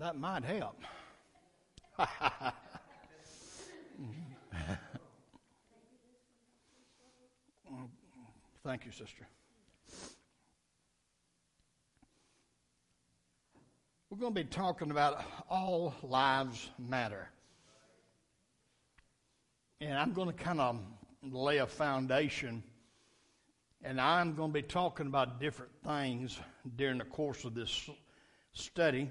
That might help. Thank you, sister. We're going to be talking about all lives matter. And I'm going to kind of lay a foundation. And I'm going to be talking about different things during the course of this study.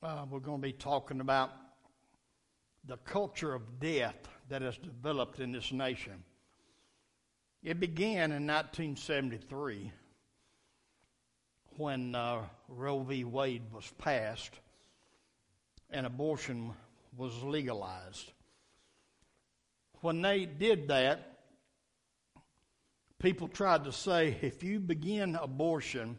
Uh, we're going to be talking about the culture of death that has developed in this nation. It began in 1973 when uh, Roe v. Wade was passed and abortion was legalized. When they did that, people tried to say if you begin abortion,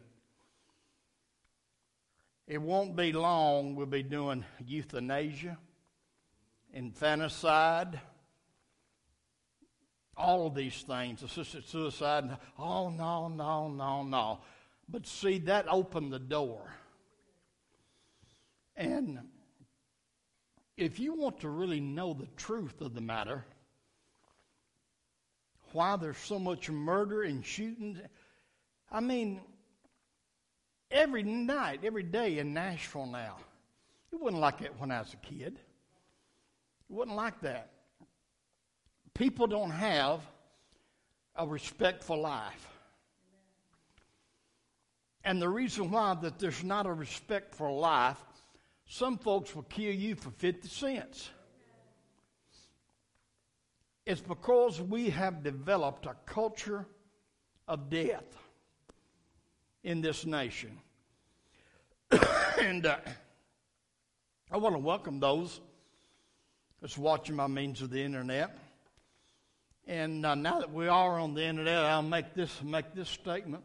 it won't be long we'll be doing euthanasia, infanticide, all of these things, assisted suicide. Oh, no, no, no, no. But see, that opened the door. And if you want to really know the truth of the matter, why there's so much murder and shooting, I mean, every night, every day in Nashville now, it wasn't like that when I was a kid. It wasn't like that. People don't have a respect for life. And the reason why that there's not a respect for life, some folks will kill you for 50 cents. It's because we have developed a culture of death in this nation. and uh, I want to welcome those that's watching by means of the internet. And uh, now that we are on the internet, I'll make this make this statement.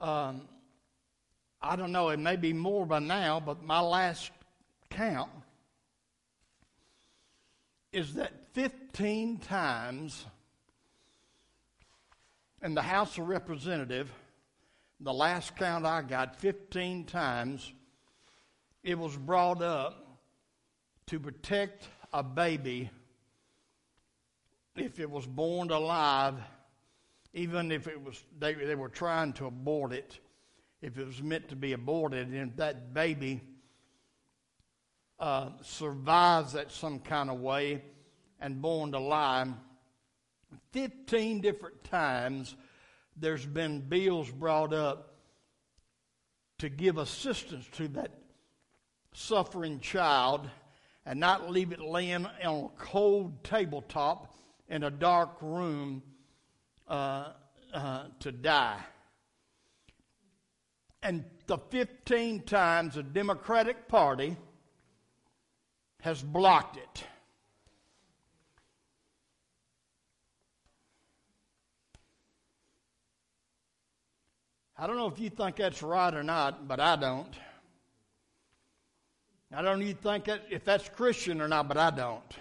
Um, I don't know, it may be more by now, but my last count is that 15 times in the House of Representatives, the last count I got, 15 times, it was brought up to protect a baby if it was born alive even if it was they, they were trying to abort it, if it was meant to be aborted, and that baby uh, survives that some kind of way and born alive, 15 different times there's been bills brought up to give assistance to that suffering child and not leave it laying on a cold tabletop in a dark room uh, uh, to die. And the 15 times the Democratic Party has blocked it. I don't know if you think that's right or not, but I don't. I don't even think that if that's Christian or not, but I don't.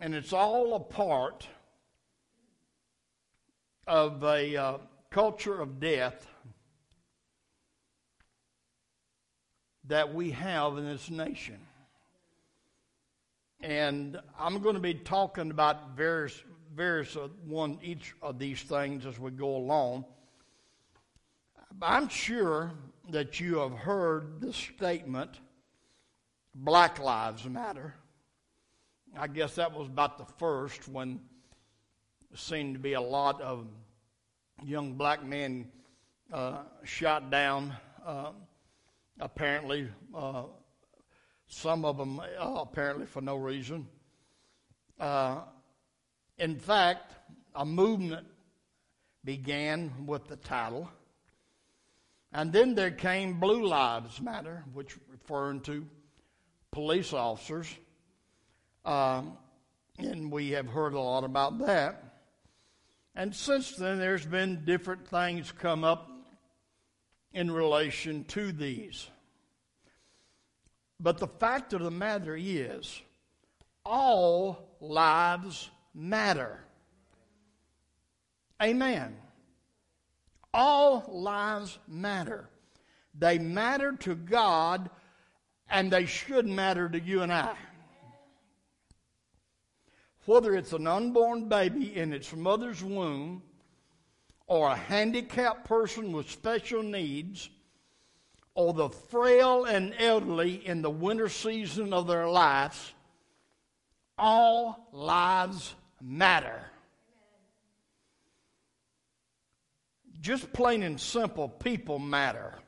And it's all a part of a uh, culture of death that we have in this nation. And I'm going to be talking about various, various uh, one each of these things as we go along. I'm sure that you have heard the statement, Black Lives Matter. I guess that was about the first when seemed to be a lot of young black men uh, shot down. Uh, apparently, uh, some of them uh, apparently for no reason. In fact, a movement began with the title. And then there came Blue Lives Matter, which referring to police officers. Um, and we have heard a lot about that. And since then, there's been different things come up in relation to these. But the fact of the matter is, all lives matter. Amen. All lives matter. They matter to God, and they should matter to you and I. Whether it's an unborn baby in its mother's womb, or a handicapped person with special needs, or the frail and elderly in the winter season of their lives, all lives matter. Just plain and simple, people matter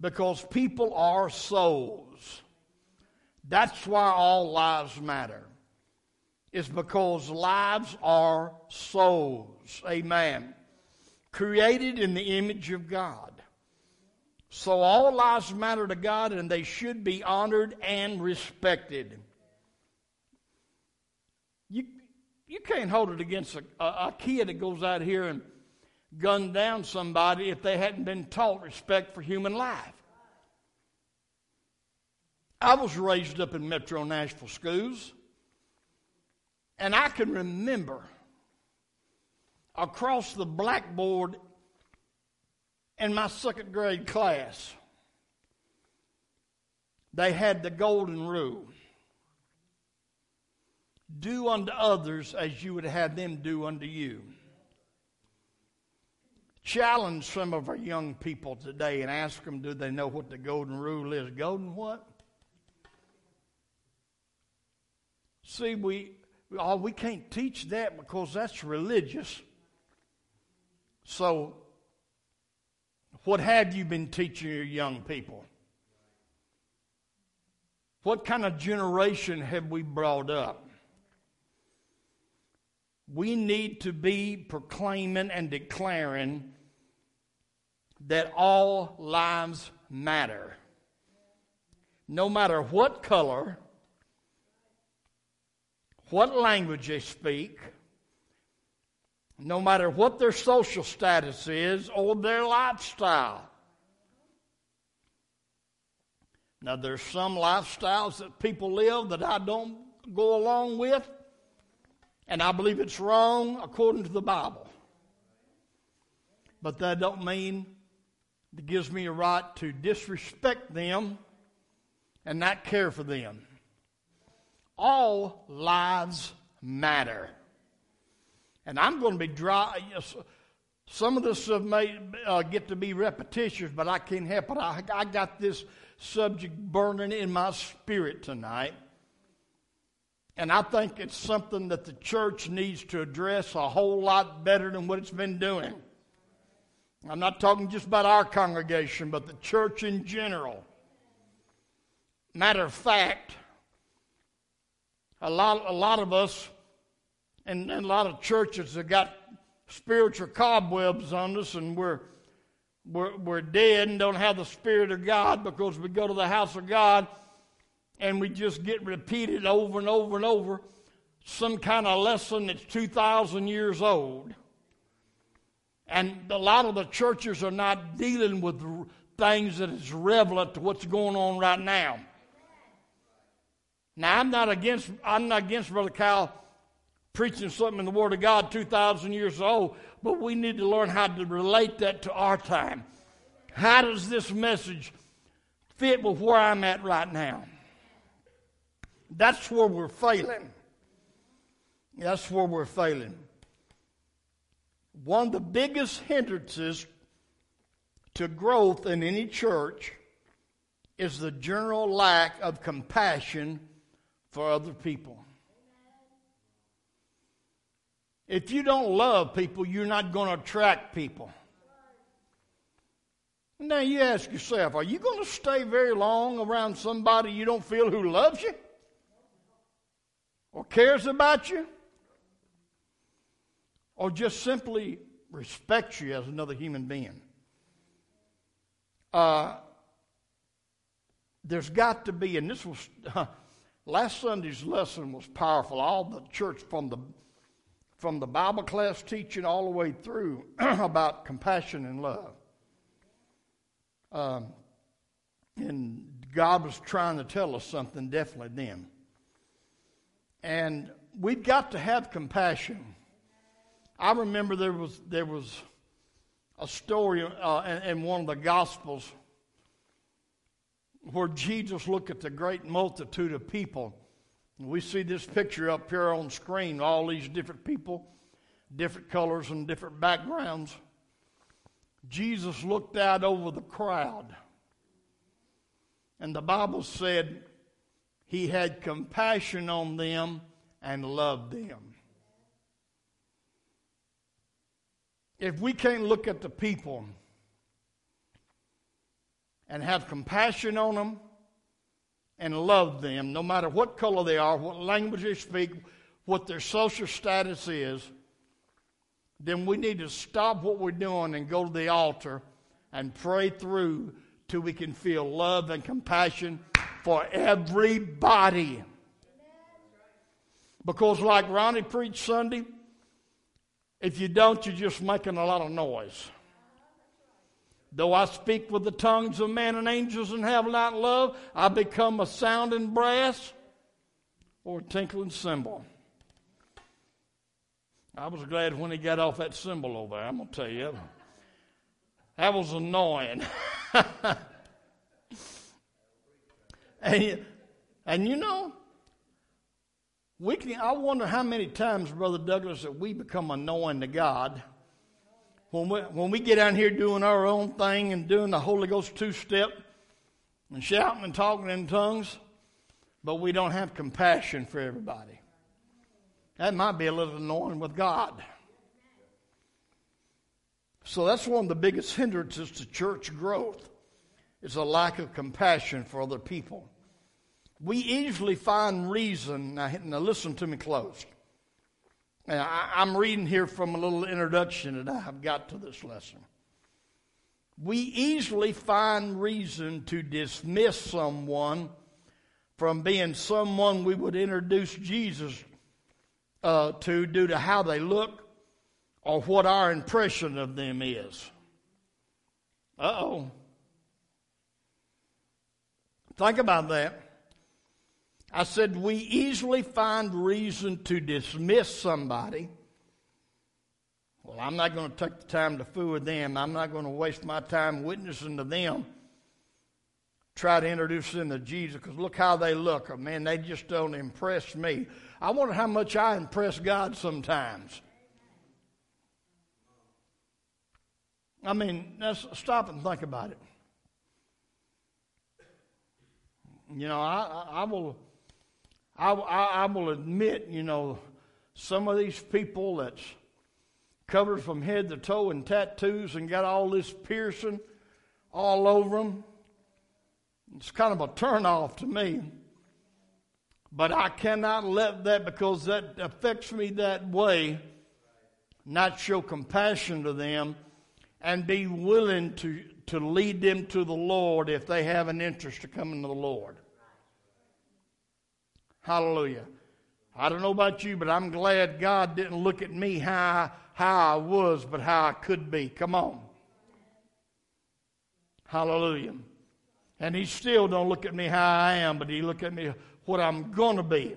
because people are souls. That's why all lives matter. It's because lives are souls. Amen. Created in the image of God. So all lives matter to God and they should be honored and respected. You, you can't hold it against a, a, a kid that goes out here and gun down somebody if they hadn't been taught respect for human life. I was raised up in Metro Nashville schools, and I can remember across the blackboard in my second grade class, they had the golden rule do unto others as you would have them do unto you. Challenge some of our young people today and ask them do they know what the golden rule is? Golden what? See, we, oh, we can't teach that because that's religious. So, what have you been teaching your young people? What kind of generation have we brought up? We need to be proclaiming and declaring that all lives matter. No matter what color, what language they speak, no matter what their social status is or their lifestyle. Now, there's some lifestyles that people live that I don't go along with, and I believe it's wrong according to the Bible. But that don't mean it gives me a right to disrespect them and not care for them. All lives matter. And I'm going to be dry. Some of this may uh, get to be repetitious, but I can't help it. I, I got this subject burning in my spirit tonight. And I think it's something that the church needs to address a whole lot better than what it's been doing. I'm not talking just about our congregation, but the church in general. Matter of fact, a lot, a lot of us and, and a lot of churches have got spiritual cobwebs on us, and we're, we're, we're dead and don't have the Spirit of God because we go to the house of God and we just get repeated over and over and over some kind of lesson that's 2,000 years old. And a lot of the churches are not dealing with things that is relevant to what's going on right now. Now I'm not against I'm not against Brother Kyle preaching something in the Word of God 2,000 years old, but we need to learn how to relate that to our time. How does this message fit with where I'm at right now? That's where we're failing. That's where we're failing one of the biggest hindrances to growth in any church is the general lack of compassion for other people. If you don't love people, you're not going to attract people. Now you ask yourself, are you going to stay very long around somebody you don't feel who loves you or cares about you? or just simply respects you as another human being. Uh, there's got to be, and this was uh, last Sunday's lesson was powerful. All the church from the from the Bible class teaching all the way through about compassion and love. Um, and God was trying to tell us something definitely then. And we've got to have compassion I remember there was there was a story uh, in, in, one of the Gospels where Jesus looked at the great multitude of people. We see this picture up here on screen, all these different people, different colors and different backgrounds. Jesus looked out over the crowd. And the Bible said he had compassion on them and loved them. If we can't look at the people and have compassion on them and love them, no matter what color they are, what language they speak, what their social status is, then we need to stop what we're doing and go to the altar and pray through till we can feel love and compassion for everybody. Because, like Ronnie preached Sunday, if you don't, you're just making a lot of noise. Though I speak with the tongues of men and angels and have not love, I become a sounding brass or a tinkling cymbal. I was glad when he got off that cymbal over there, I'm going to tell you. That was annoying. and, and you know, we can, I wonder how many times, Brother Douglas, that we become annoying to God when we, when we get down here doing our own thing and doing the Holy Ghost two step and shouting and talking in tongues, but we don't have compassion for everybody. That might be a little annoying with God. So that's one of the biggest hindrances to church growth is a lack of compassion for other people. We easily find reason. Now, now listen to me close. I, I'm reading here from a little introduction that I've got to this lesson. We easily find reason to dismiss someone from being someone we would introduce Jesus uh, to due to how they look or what our impression of them is. Uh oh. Think about that. I said, we easily find reason to dismiss somebody. Well, I'm not going to take the time to fool with them. I'm not going to waste my time witnessing to them. Try to introduce them to Jesus because look how they look. Oh, man, they just don't impress me. I wonder how much I impress God sometimes. I mean, stop and think about it. You know, I, I will I, I, I will admit, you know, some of these people that's covered from head to toe in tattoos and got all this piercing all over them, it's kind of a turnoff to me. But I cannot let that, because that affects me that way, not show compassion to them and be willing to, to lead them to the Lord if they have an interest to come into the Lord. Hallelujah. I don't know about you, but I'm glad God didn't look at me how, how I was, but how I could be. Come on. Hallelujah. And he still don't look at me how I am, but he look at me what I'm going to be.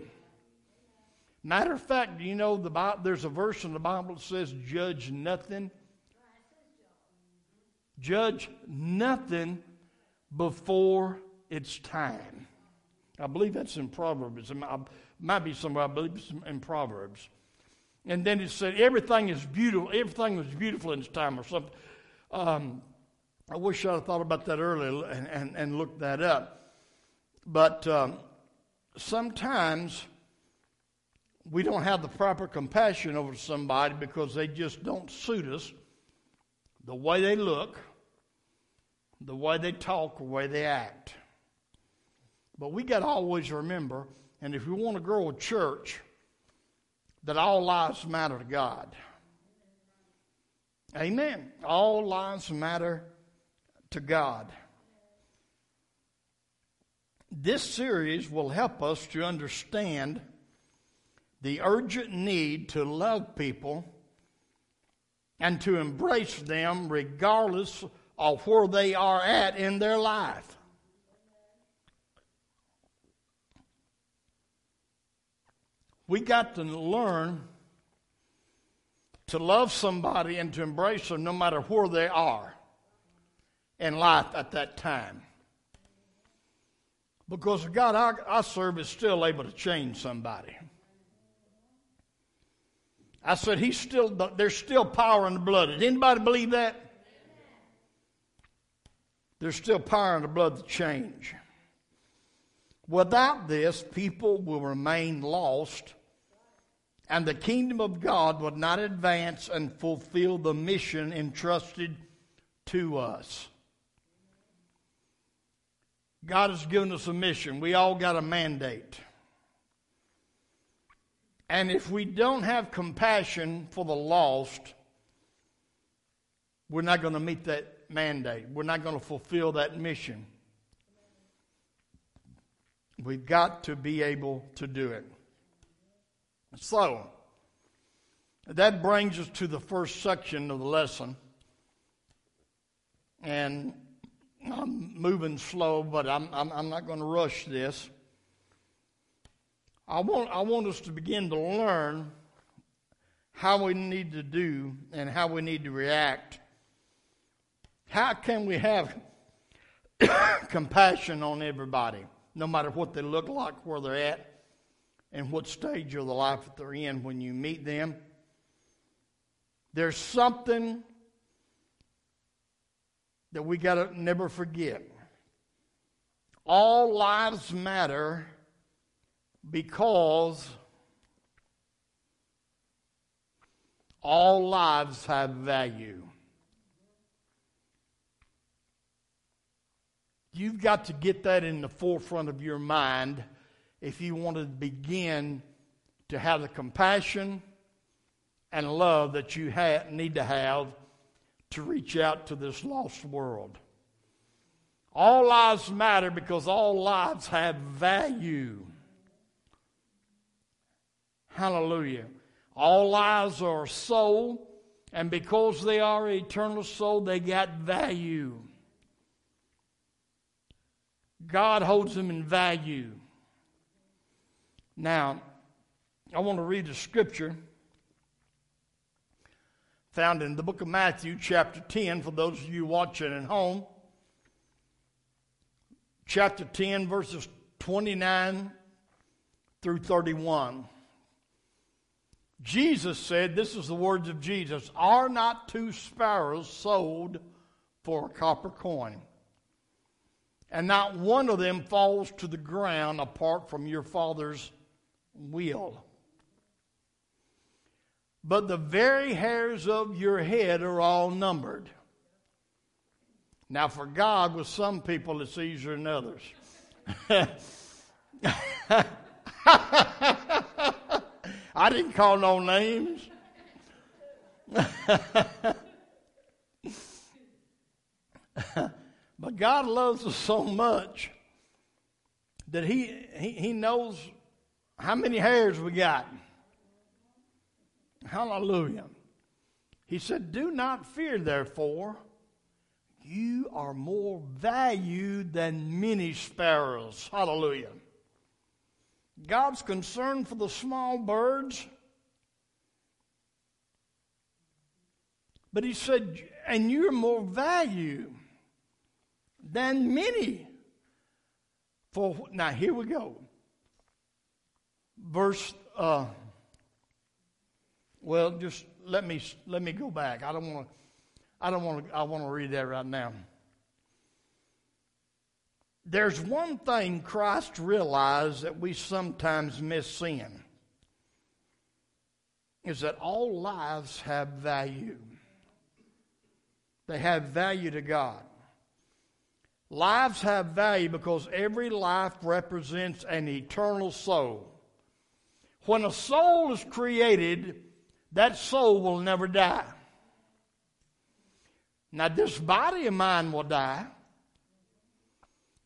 Matter of fact, do you know the Bible, there's a verse in the Bible that says, judge nothing. Judge nothing before it's time. I believe that's in Proverbs. It might be somewhere, I believe it's in Proverbs. And then it said, everything is beautiful. Everything was beautiful in its time or something. Um, I wish I'd thought about that earlier and, and, and looked that up. But um, sometimes we don't have the proper compassion over somebody because they just don't suit us the way they look, the way they talk, the way they act. But we got to always remember, and if we want to grow a church, that all lives matter to God. Amen. All lives matter to God. This series will help us to understand the urgent need to love people and to embrace them regardless of where they are at in their life. We got to learn to love somebody and to embrace them no matter where they are in life at that time. Because God I, I serve is still able to change somebody. I said, He's still, there's still power in the blood. Does anybody believe that? There's still power in the blood to change. Without this, people will remain lost, and the kingdom of God would not advance and fulfill the mission entrusted to us. God has given us a mission. We all got a mandate. And if we don't have compassion for the lost, we're not going to meet that mandate. We're not going to fulfill that mission. We've got to be able to do it. So, that brings us to the first section of the lesson. And I'm moving slow, but I'm, I'm, I'm not going to rush this. I want, I want us to begin to learn how we need to do and how we need to react. How can we have compassion on everybody, no matter what they look like, where they're at, and what stage of the life that they're in when you meet them? There's something that we got to never forget. All lives matter because all lives have value. You've got to get that in the forefront of your mind if you want to begin to have the compassion and love that you need to have to reach out to this lost world. All lives matter because all lives have value. Hallelujah. All lives are soul, and because they are eternal soul, they got value. God holds them in value. Now, I want to read a scripture found in the book of Matthew, chapter 10, for those of you watching at home. Chapter 10, verses 29 through 31. Jesus said, This is the words of Jesus Are not two sparrows sold for a copper coin? And not one of them falls to the ground apart from your Father's will but the very hairs of your head are all numbered. Now, for God, with some people, it's easier than others. I didn't call no names. but God loves us so much that he, he, he knows how many hairs we got. Hallelujah. He said, Do not fear, therefore. You are more valued than many sparrows. Hallelujah. God's concern for the small birds. But he said, and you're more value than many. For now, here we go. Verse uh, well, just let me let me go back. I don't want to. I don't want to. I want to read that right now. There's one thing Christ realized that we sometimes miss seeing is that all lives have value. They have value to God. Lives have value because every life represents an eternal soul. When a soul is created, that soul will never die. Now, this body of mine will die.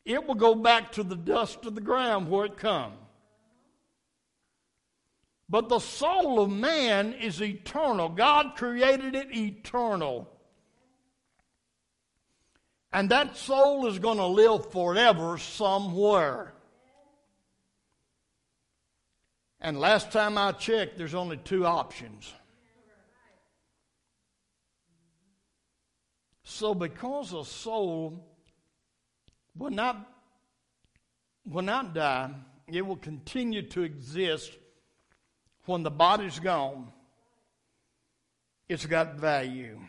It will go back to the dust of the ground where it come. But the soul of man is eternal. God created it eternal. And that soul is going to live forever somewhere. And last time I checked, there's only two options. So, because a soul will not will not die, it will continue to exist when the body's gone. It's got value.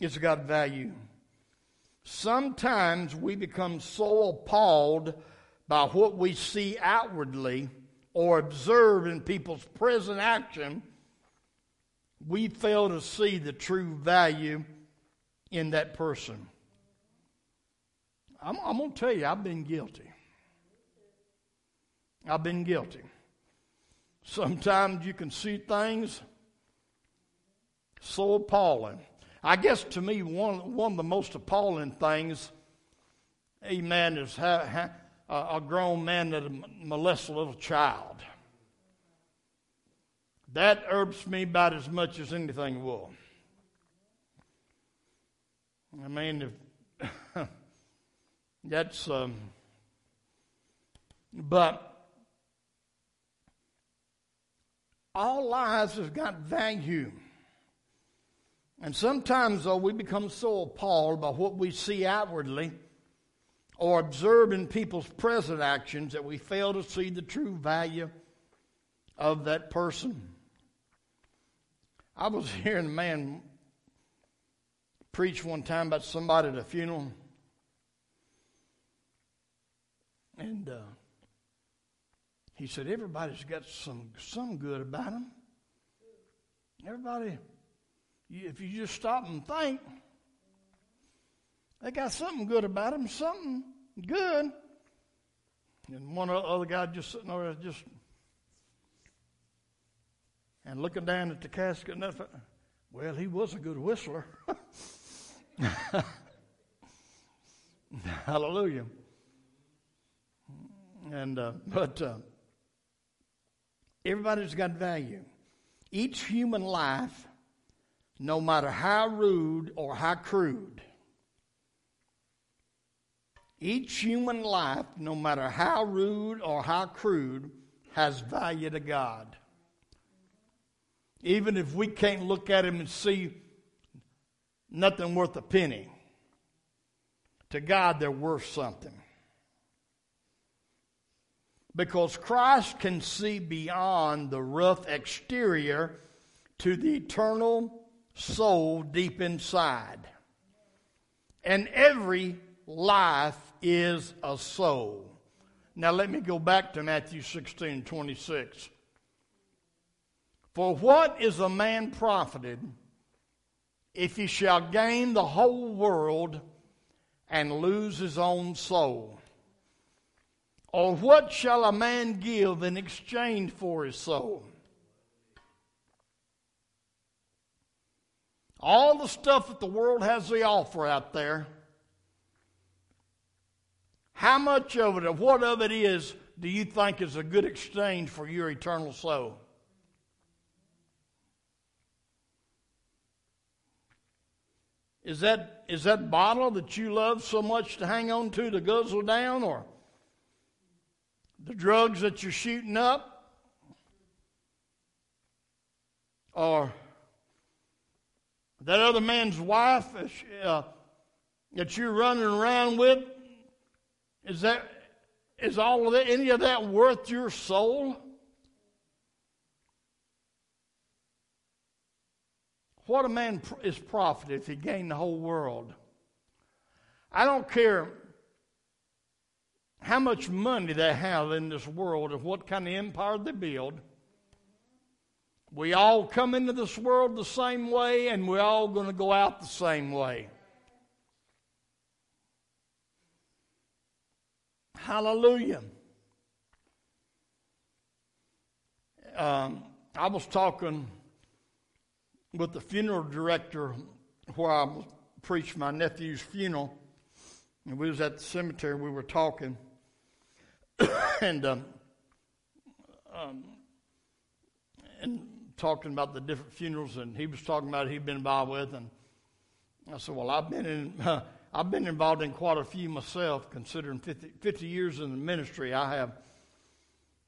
It's got value. Sometimes we become so appalled by what we see outwardly or observe in people's present action, we fail to see the true value in that person. I'm, I'm going to tell you, I've been guilty. I've been guilty. Sometimes you can see things so appalling. I guess to me, one, one of the most appalling things, amen, is ha, ha, a, grown man that molests a little child. That irks me about as much as anything will. I mean, if, that's, um, but all lives has got value. And sometimes, though, we become so appalled by what we see outwardly or observe in people's present actions that we fail to see the true value of that person. I was hearing a man preach one time about somebody at a funeral. And uh, he said, Everybody's got some, some good about them. Everybody if you just stop and think, they got something good about them, something good. And one other guy just sitting over there, just and looking down at the casket. And that, well, he was a good whistler. Hallelujah. And uh, but uh, everybody's got value. Each human life no matter how rude or how crude. Each human life, no matter how rude or how crude, has value to God. Even if we can't look at him and see nothing worth a penny, to God they're worth something. Because Christ can see beyond the rough exterior to the eternal soul deep inside. And every life is a soul. Now let me go back to Matthew 16 26. For what is a man profited if he shall gain the whole world and lose his own soul? Or what shall a man give in exchange for his soul? All the stuff that the world has to offer out there, how much of it, or what of it is, do you think is a good exchange for your eternal soul? Is that, is that bottle that you love so much to hang on to to guzzle down, or the drugs that you're shooting up, or that other man's wife uh, that you're running around with, is that is all of that, any of that worth your soul? What a man is profit if he gain the whole world? I don't care how much money they have in this world and what kind of empire they build. We all come into this world the same way, and we're all going to go out the same way. Hallelujah. Um, I was talking with the funeral director where I preached my nephew's funeral, and we was at the cemetery. We were talking, and um, um, and talking about the different funerals, and he was talking about he'd been involved with, and I said, "Well, I've been in, I've been involved in quite a few myself, considering 50, 50 years in the ministry. I have,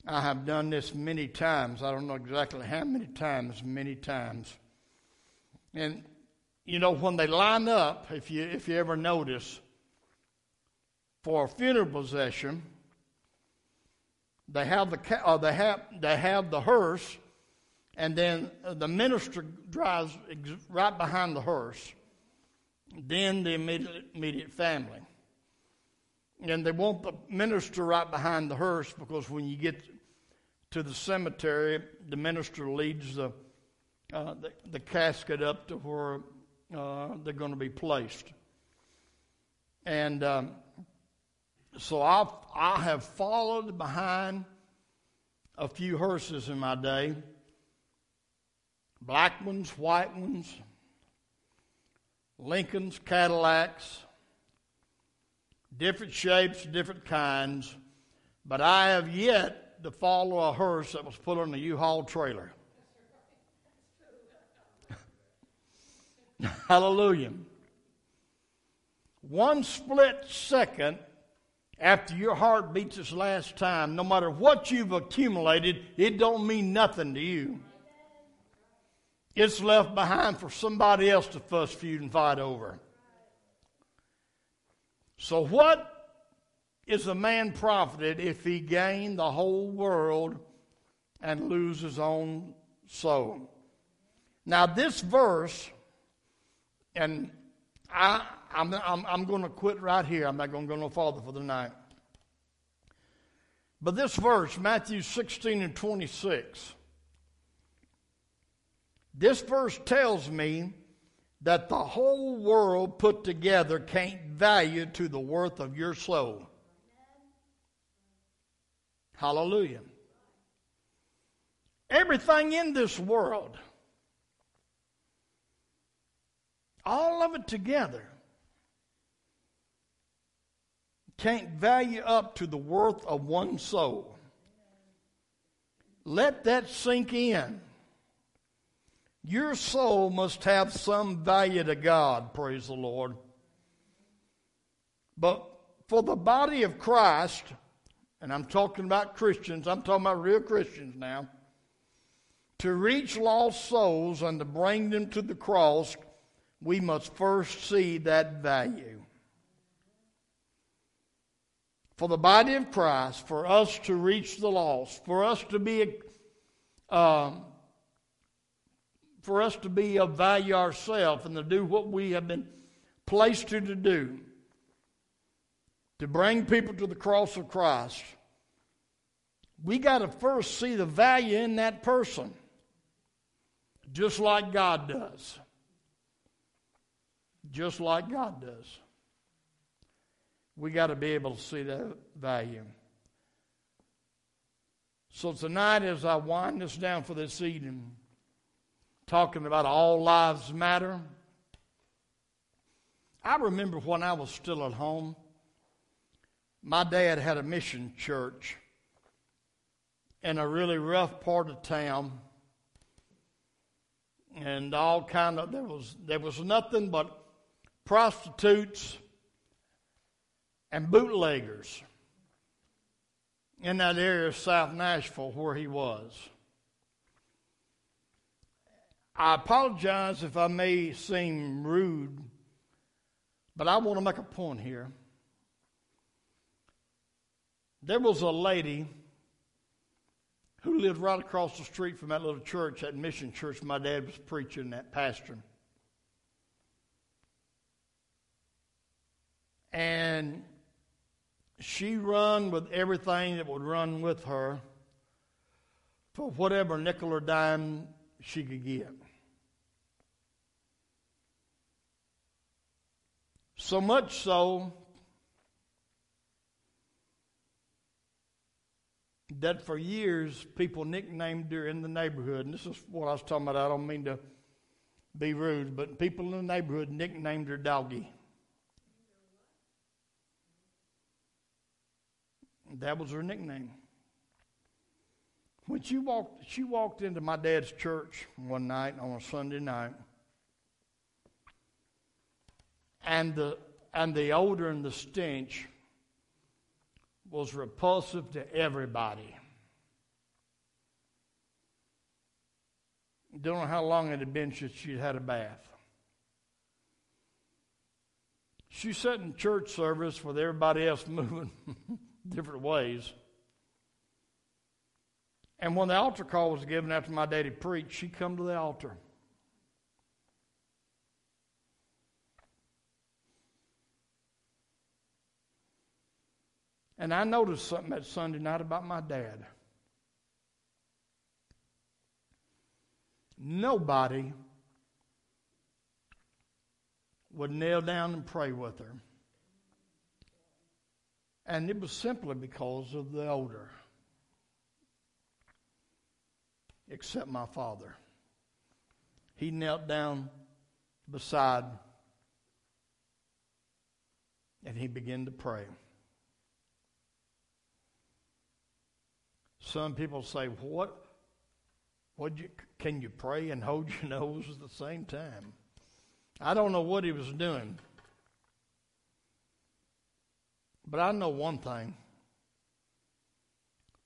I have done this many times. I don't know exactly how many times, many times. And you know, when they line up, if you if you ever notice, for a funeral procession. They have the uh, they have they have the hearse, and then the minister drives right behind the hearse. Then the immediate immediate family, and they want the minister right behind the hearse because when you get to the cemetery, the minister leads the uh, the, the, casket up to where uh, they're going to be placed. And um, so i I have followed behind a few hearses in my day black ones, white ones, Lincolns, Cadillacs, different shapes, different kinds, but I have yet to follow a hearse that was put on a U-Haul trailer. Hallelujah. One split second after your heart beats its last time, no matter what you've accumulated, it don't mean nothing to you. It's left behind for somebody else to fuss, feud, and fight over. So, what is a man profited if he gain the whole world and lose his own soul? Now, this verse, and I, I'm, I'm, I'm going to quit right here. I'm not going to go no farther for the night. But this verse, Matthew 16 and 26, this verse tells me that the whole world put together can't value to the worth of your soul. Hallelujah. Everything in this world, all of it together, can't value up to the worth of one soul. Let that sink in. Your soul must have some value to God, praise the Lord. But for the body of Christ, and I'm talking about Christians, I'm talking about real Christians now, to reach lost souls and to bring them to the cross, we must first see that value for the body of Christ, for us to reach the lost, for us to be, um, for us to be of value ourselves and to do what we have been placed to, to do, to bring people to the cross of Christ. We got to first see the value in that person, just like God does. Just like God does we got to be able to see that value. So tonight, as I wind this down for this evening, talking about all lives matter, I remember when I was still at home, my dad had a mission church in a really rough part of town and all kind of there was there was nothing but prostitutes and bootleggers in that area of South Nashville where he was. I apologize if I may seem rude, but I want to make a point here. There was a lady who lived right across the street from that little church, that mission church my dad was preaching, that pastor. And she run with everything that would run with her for whatever nickel or dime she could get. So much so that for years people nicknamed her in the neighborhood, and this is what I was talking about. I don't mean to be rude, but people in the neighborhood nicknamed her Doggy. That was her nickname. When she walked, she walked into my dad's church one night on a Sunday night, and the and the odor and the stench was repulsive to everybody. Don't know how long it had been since she'd had a bath. She sat in church service with everybody else moving different ways. And when the altar call was given after my daddy preached, she come to the altar. And I noticed something that Sunday night about my dad. Nobody would kneel down and pray with her. And it was simply because of the odor, except my father. He knelt down beside and he began to pray. Some people say, "What? What you can you pray and hold your nose at the same time?" I don't know what he was doing, but I know one thing: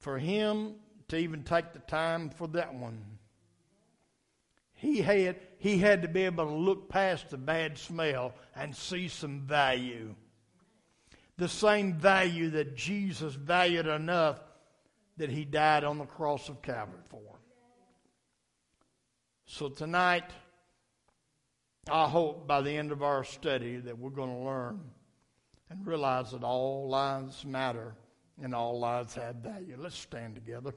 for him to even take the time for that one, he had he had to be able to look past the bad smell and see some value. The same value that Jesus valued enough that he died on the cross of Calvary for. So tonight, I hope by the end of our study that we're going to learn and realize that all lives matter and all lives have value. Let's stand together.